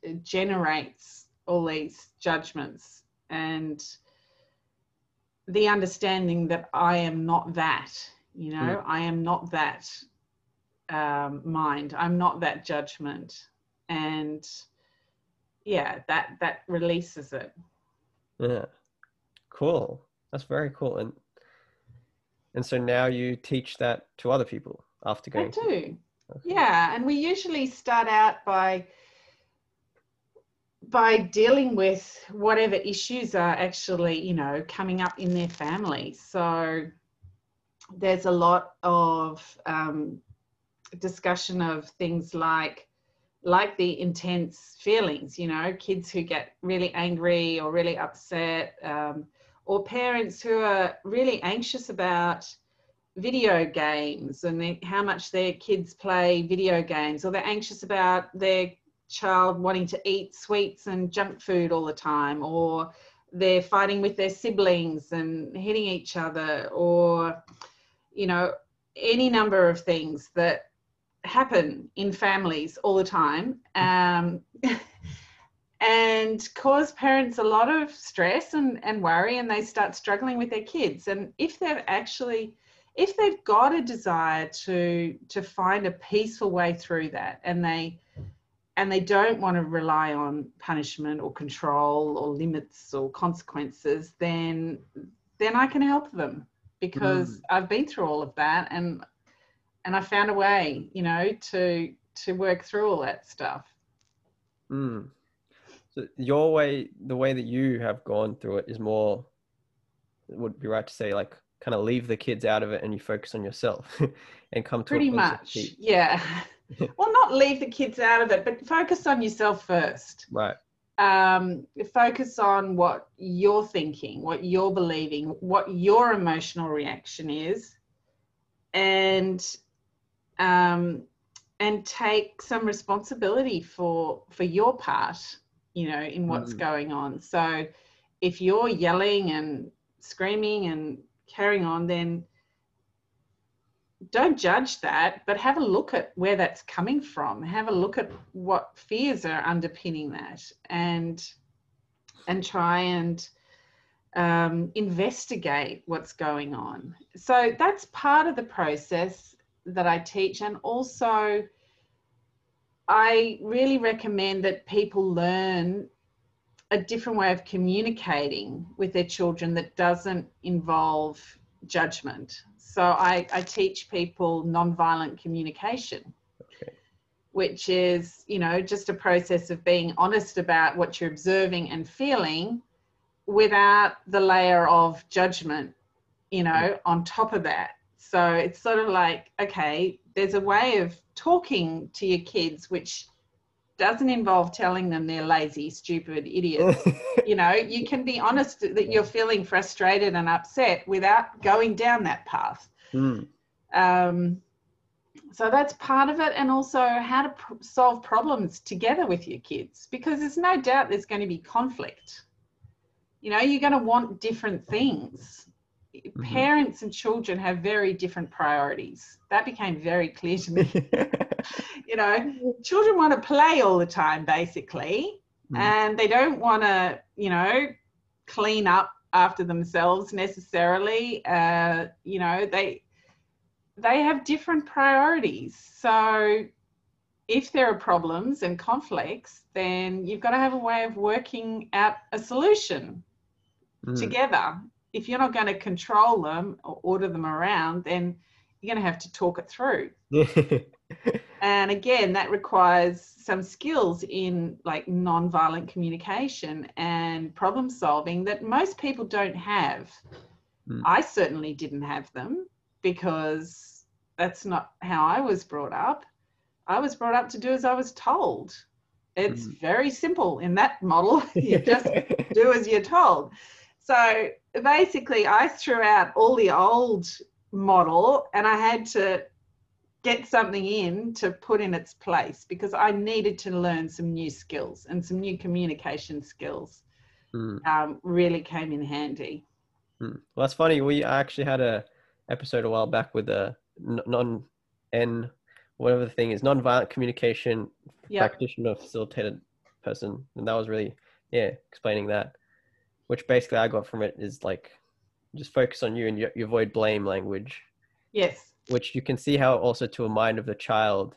uh, generates all these judgments and the understanding that I am not that, you know, I am not that um, mind, I'm not that judgment. And yeah, that that releases it. Yeah. Cool. That's very cool. And and so now you teach that to other people after I going. through- do. Okay. Yeah, and we usually start out by by dealing with whatever issues are actually, you know, coming up in their family. So there's a lot of um, discussion of things like like the intense feelings, you know, kids who get really angry or really upset, um, or parents who are really anxious about video games and they, how much their kids play video games, or they're anxious about their child wanting to eat sweets and junk food all the time, or they're fighting with their siblings and hitting each other, or, you know, any number of things that happen in families all the time. Um, and cause parents a lot of stress and, and worry and they start struggling with their kids. And if they've actually if they've got a desire to to find a peaceful way through that and they and they don't want to rely on punishment or control or limits or consequences then then i can help them because i've been through all of that and and i found a way you know to to work through all that stuff. Mm. So your way, the way that you have gone through it is more, it would be right to say, like, kind of leave the kids out of it and you focus on yourself and come to pretty much yeah. Well not leave the kids out of it but focus on yourself first. Right. um, focus on what you're thinking what you're believing what your emotional reaction is and um, and take some responsibility for for your part you know, in what's Mm. going on. So if you're yelling and screaming and carrying on, then don't judge that, but have a look at where that's coming from. Have a look at what fears are underpinning that, and and try and um, investigate what's going on. So that's part of the process that I teach, and also I really recommend that people learn a different way of communicating with their children that doesn't involve judgment. So I, I teach people nonviolent communication, Okay. which is, you know, just a process of being honest about what you're observing and feeling without the layer of judgment, you know, mm. on top of that. So it's sort of like, okay, there's a way of talking to your kids which doesn't involve telling them they're lazy, stupid, idiots. You know you can be honest that you're feeling frustrated and upset without going down that path. Mm. um, so that's part of it and also how to pr- solve problems together with your kids because there's no doubt there's going to be conflict. You know you're going to want different things parents and children have very different priorities. That became very clear to me. You know children want to play all the time basically Mm. and they don't want to you know clean up after themselves necessarily. Uh, you know they they have different priorities. So if there are problems and conflicts then you've got to have a way of working out a solution Mm. together if you're not going to control them or order them around then you're going to have to talk it through and again that requires some skills in like non-violent communication and problem solving that most people don't have Mm. i certainly didn't have them because that's not how i was brought up i was brought up to do as i was told it's Mm. very simple in that model you just do as you're told. So basically, I threw out all the old model and I had to get something in to put in its place because I needed to learn some new skills and some new communication skills Mm. um, really came in handy. Mm. Well, that's funny. We actually had a episode a while back with a non N whatever the thing is non-violent communication Yeah. practitioner facilitated person, and that was really yeah explaining that. Which basically I got from it is like just focus on you and you, you avoid blame language, Yes. which you can see how also to a mind of the child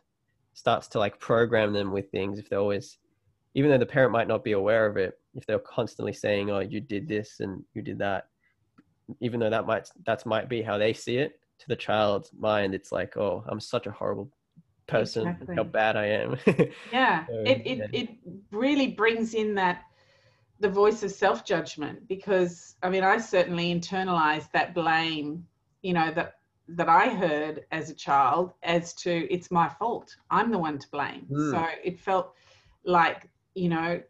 starts to like program them with things if they're always even though the parent might not be aware of it if they're constantly saying oh you did this and you did that even though that might that might be how they see it to the child's mind it's like oh i'm such a horrible person how bad i am Yeah. So, It, it, yeah. it really brings in that the voice of self judgment because I mean I certainly internalized that blame, you know, that that I heard as a child as to it's my fault. I'm the one to blame. Mm. So it felt like, you know,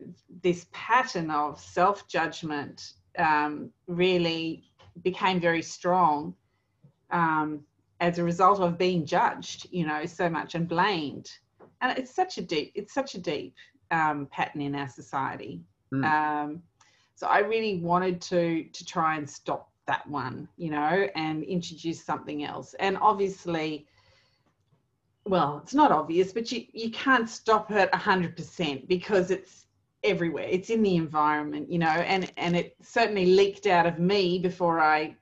this pattern of self judgment um, really became very strong um, as a result of being judged, you know, so much and blamed. And it's such a deep, it's such a deep um, pattern in our society. Mm. Um, so I really wanted to to try and stop that one, you know, and introduce something else. And obviously, well, it's not obvious, but you you can't stop it hundred percent because it's everywhere. It's in the environment, you know, and and it certainly leaked out of me before I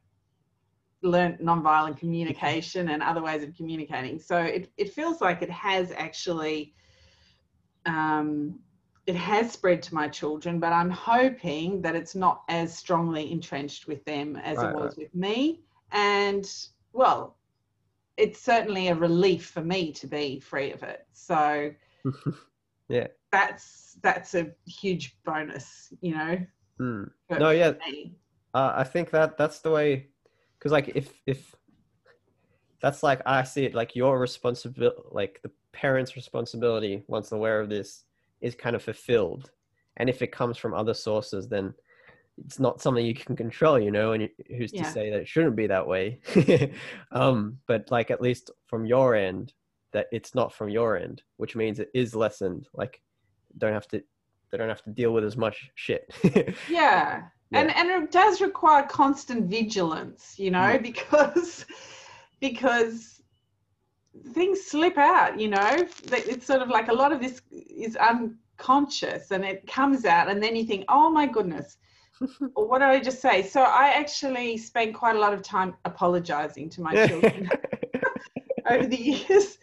learned nonviolent communication and other ways of communicating. So it, it feels like it has actually um, it has spread to my children, but I'm hoping that it's not as strongly entrenched with them as Right, it was with me. And well, it's certainly a relief for me to be free of it. So yeah that's that's a huge bonus, you know. Mm. No, yeah. uh, i think that that's the way because like if if that's like i see it like your responsibility like the parents responsibility once aware of this is kind of fulfilled and if it comes from other sources then it's not something you can control you know and who's to Yeah. say that it shouldn't be that way um but like at least from your end that it's not from your end which means it is lessened like don't have to they don't have to deal with as much shit. yeah. Yeah. And and it does require constant vigilance, you know, Mm. because because things slip out, you know. It's sort of like a lot of this is unconscious and it comes out and then you think, "Oh my goodness, what did I just say?" So I actually spent quite a lot of time apologizing to my children over the years.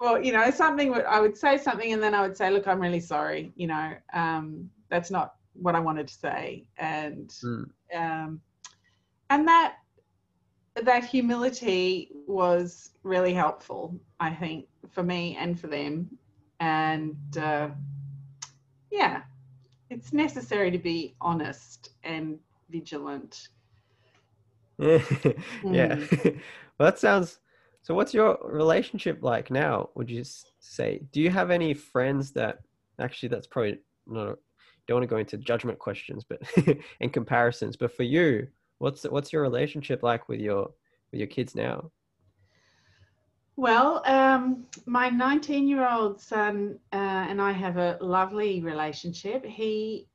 Well, you know, something would I would say something and then I would say, "Look, I'm really sorry. You know, um, that's not what I wanted to say," and Mm. um, and that that humility was really helpful, I think, for me and for them. And uh, yeah, it's necessary to be honest and vigilant. yeah. Mm. well, that sounds. So, what's your relationship like now? Would you say? Do you have any friends that actually? That's probably not. A, don't want to go into judgment questions, but and comparisons. But for you, what's what's your relationship like with your with your kids now? Well, um, my 19 year old son uh, and I have a lovely relationship. He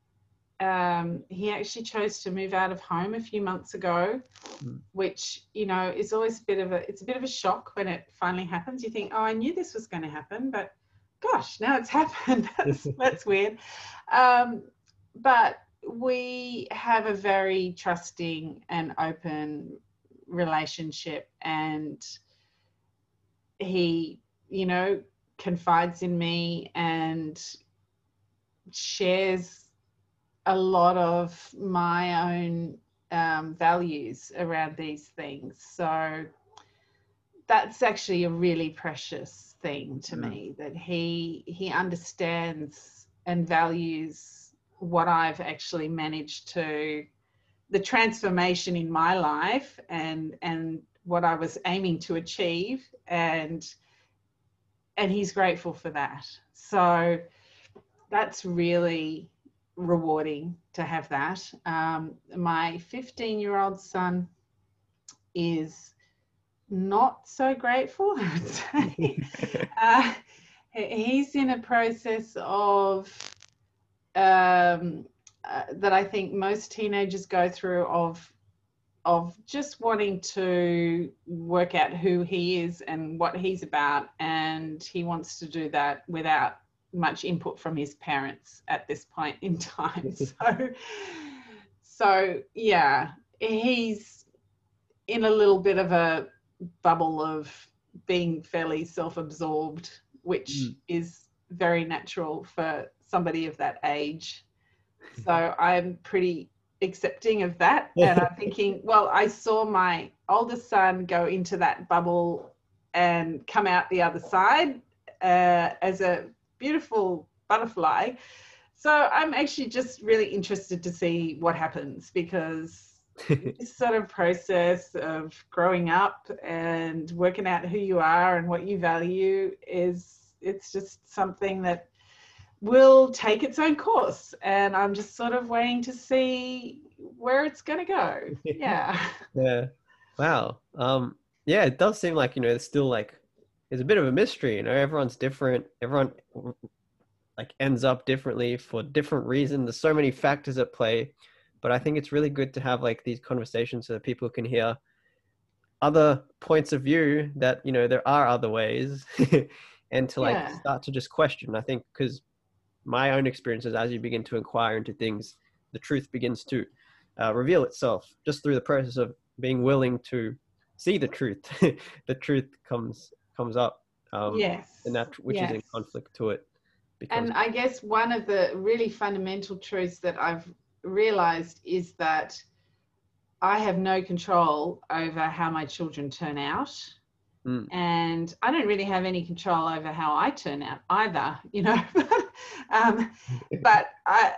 um, he actually chose to move out of home a few months ago, Mm. which you know is always a bit of a it's a bit of a shock when it finally happens. You think, oh, I knew this was going to happen, but gosh, now it's happened. that's that's weird. Um, but we have a very trusting and open relationship, and he, you know, confides in me and shares a lot of my own um, values around these things. So that's actually a really precious thing to Mm. me that he he understands and values what I've actually managed to the transformation in my life and and what I was aiming to achieve and and he's grateful for that. So that's really rewarding to have that. Um, my 15 year old son is not so grateful, I would say. uh, he's in a process of um, uh, that I think most teenagers go through of of just wanting to work out who he is and what he's about, and he wants to do that without much input from his parents at this point in time. so, so yeah, he's in a little bit of a bubble of being fairly self-absorbed, which Mm. is very natural for somebody of that age. So I'm pretty accepting of that. And I'm thinking, well, I saw my oldest son go into that bubble and come out the other side uh, as a beautiful butterfly. So I'm actually just really interested to see what happens because this sort of process of growing up and working out who you are and what you value is it's just something that will take its own course and i'm just sort of waiting to see where it's going to go yeah yeah. Wow. Um. Yeah, it does seem like you know it's still like it's a bit of a mystery. You know, everyone's different. Everyone like ends up differently for different reasons. There's so many factors at play, but I think it's really good to have like these conversations so that people can hear other points of view that you know there are other ways, and to like Yeah. start to just question. I think because my own experiences, as you begin to inquire into things, the truth begins to uh, reveal itself just through the process of being willing to see the truth. the truth comes comes up, um, yes and that which is in conflict to it. Because And I guess one of the really fundamental truths that I've realized is that I have no control over how my children turn out. Mm. And I don't really have any control over how I turn out either, you know. um, but I,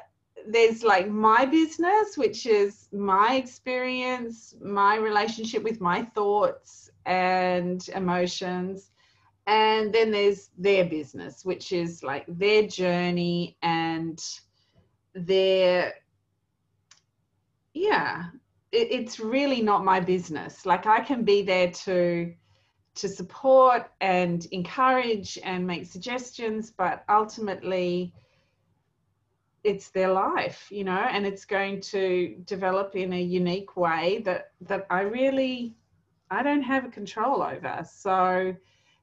there's like my business, which is my experience, my relationship with my thoughts and emotions. And then there's their business which is like their journey and their yeah it, it's really not my business. Like i can be there to to support and encourage and make suggestions but ultimately it's their life you know and it's going to develop in a unique way that that i really i don't have a control over. So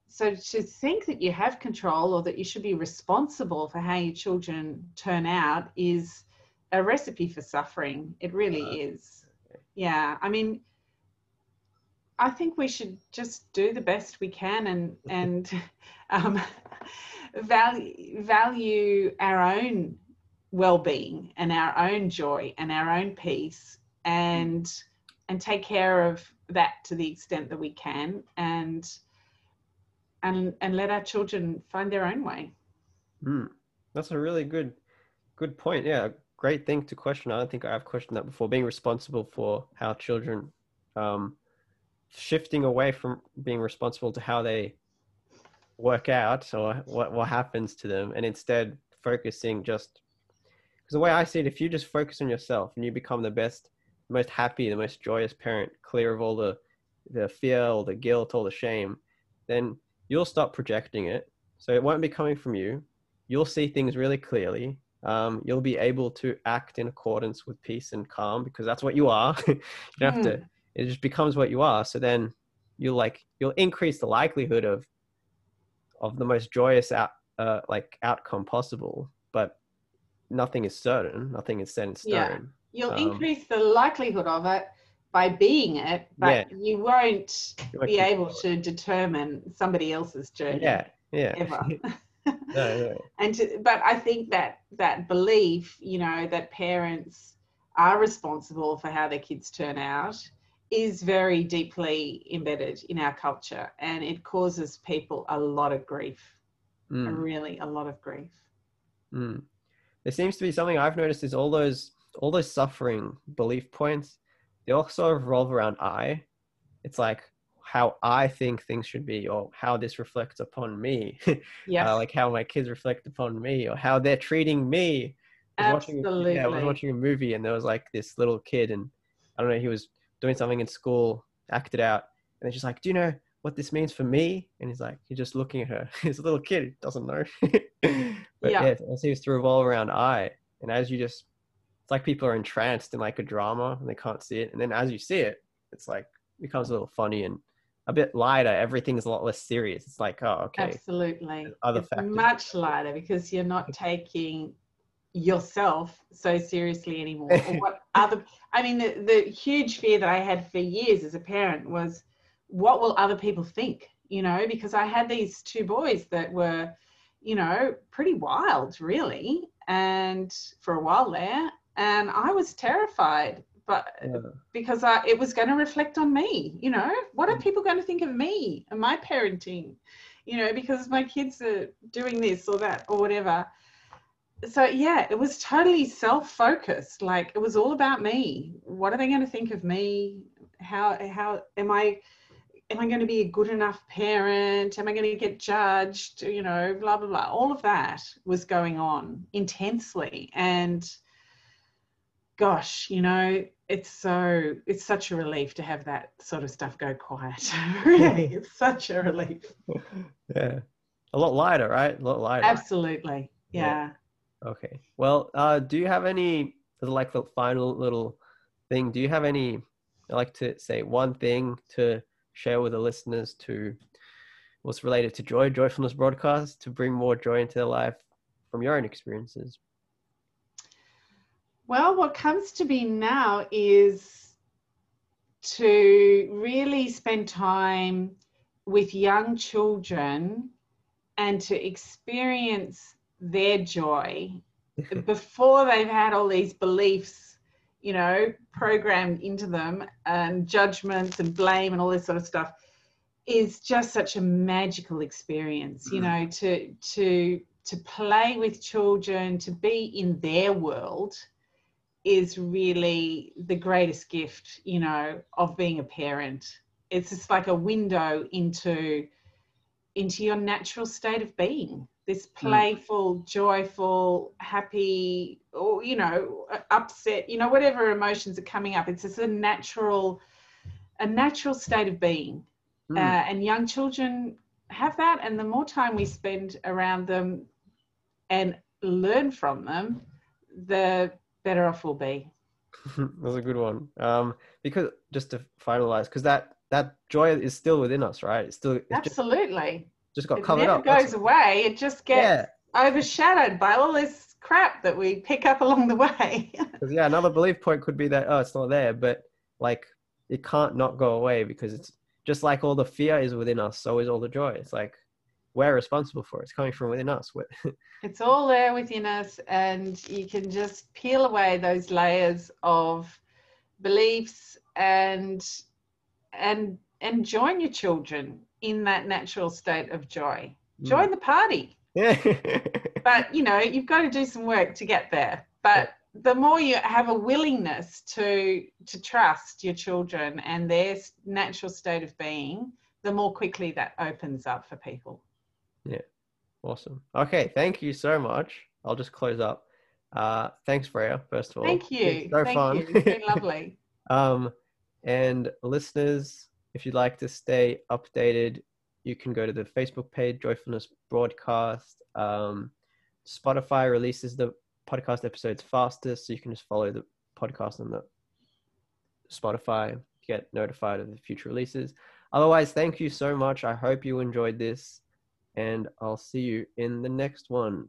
so to think that you have control or that you should be responsible for how your children turn out is a recipe for suffering. It really is. Yeah i mean i think we should just do the best we can and and um, value value our own well-being and our own joy and our own peace and and take care of that to the extent that we can and and and let our children find their own way. Mm, that's a really good good point. Yeah great thing to question. I don't think i've questioned that before being responsible for how children um shifting away from being responsible to how they work out or what, what happens to them and instead focusing just because the way I see it, if you just focus on yourself and you become the best, the most happy, the most joyous parent, clear of all the the fear or the guilt or the shame, then you'll stop projecting it. So it won't be coming from you. You'll see things really clearly. Um, you'll be able to act in accordance with peace and calm because that's what you are. you don't have to. Hmm. It just becomes what you are. So then you'll like you'll increase the likelihood of of the most joyous out uh, like outcome possible. But nothing is certain. Nothing is set in stone. Yeah. You'll um, increase the likelihood of it by being it, but yeah. you won't be able to determine somebody else's journey. Yeah, yeah. Ever. no, no. And to, but I think that that belief, you know, that parents are responsible for how their kids turn out is very deeply embedded in our culture and it causes people a lot of grief. Mm. Really a lot of grief. Mm there seems to be something I've noticed is all those all those suffering belief points, they all sort of revolve around I. It's like how I think things should be, or how this reflects upon me. Yeah. uh, like how my kids reflect upon me, or how they're treating me. I Absolutely. Watching, yeah, I was watching a movie and there was like this little kid, and I don't know, he was doing something in school, acted out, and they're just like, "Do you know what this means for me?" And he's like, he's just looking at her. he's a little kid, doesn't know. But yeah, yeah it seems to revolve around I. And as you just, it's like people are entranced in like a drama and they can't see it. And then as you see it, it's like becomes a little funny and a bit lighter. Everything's a lot less serious. It's like, oh, okay. Absolutely. Other it's factors. much lighter because you're not taking yourself so seriously anymore. or what other? I mean, the, the huge fear that I had for years as a parent was, what will other people think? You know, because I had these two boys that were you know, pretty wild, really, and for a while there. And I was terrified, but yeah. because I, it was going to reflect on me, you know, what are mm. people going to think of me and my parenting, you know, because my kids are doing this or that or whatever. So yeah, it was totally self-focused. Like it was all about me. What are they going to think of me? How how am I? Am I going to be a good enough parent? Am I going to get judged? You know, blah, blah, blah. All of that was going on intensely. And gosh, you know, it's so, it's such a relief to have that sort of stuff go quiet. really, it's such a relief. Yeah. A lot lighter, right? A lot lighter. Absolutely. Yeah. yeah. Okay. Well, uh, do you have any, like the final little thing, do you have any, I like to say one thing to share with the listeners to what's related to joy, joyfulness broadcast, to bring more joy into their life from your own experiences? Well, what comes to me now is to really spend time with young children and to experience their joy before they've had all these beliefs you know, programmed into them and judgments and blame and all this sort of stuff is just such a magical experience, you mm. know, to to to play with children, to be in their world is really the greatest gift, you know, of being a parent. It's just like a window into into your natural state of being this mm. playful, mm. joyful, happy, or you know, upset, you know, whatever emotions are coming up. It's just a natural, a natural state of being. Mm. Uh, and young children have that, and the more time we spend around them and learn from them, the better off we'll be. That's a good one. Um, because just to finalize, because that that joy is still within us, right? It's still it's Absolutely. Just got It covered never up. That's- goes away. It just gets yeah, overshadowed by all this crap that we pick up along the way. yeah. Another belief point could be that oh, it's not there, but like it can't not go away because it's just like all the fear is within us, so is all the joy. It's like we're responsible for it. It's coming from within us. It's all there within us, and you can just peel away those layers of beliefs and and and join your children in that natural state of joy. Join the party. yeah. but you know you've got to do some work to get there but the more you have a willingness to to trust your children and their natural state of being the more quickly that opens up for people Yeah. Awesome. Okay, thank you so much. I'll just close up. Uh, thanks, Freya. First of all, thank you It's so thank fun. you it's been lovely um, and listeners, if you'd like to stay updated, you can go to the Facebook page, Joyfulness Broadcast. Um, Spotify releases the podcast episodes fastest, so you can just follow the podcast on the Spotify get notified of the future releases. Otherwise, thank you so much. I hope you enjoyed this, and I'll see you in the next one.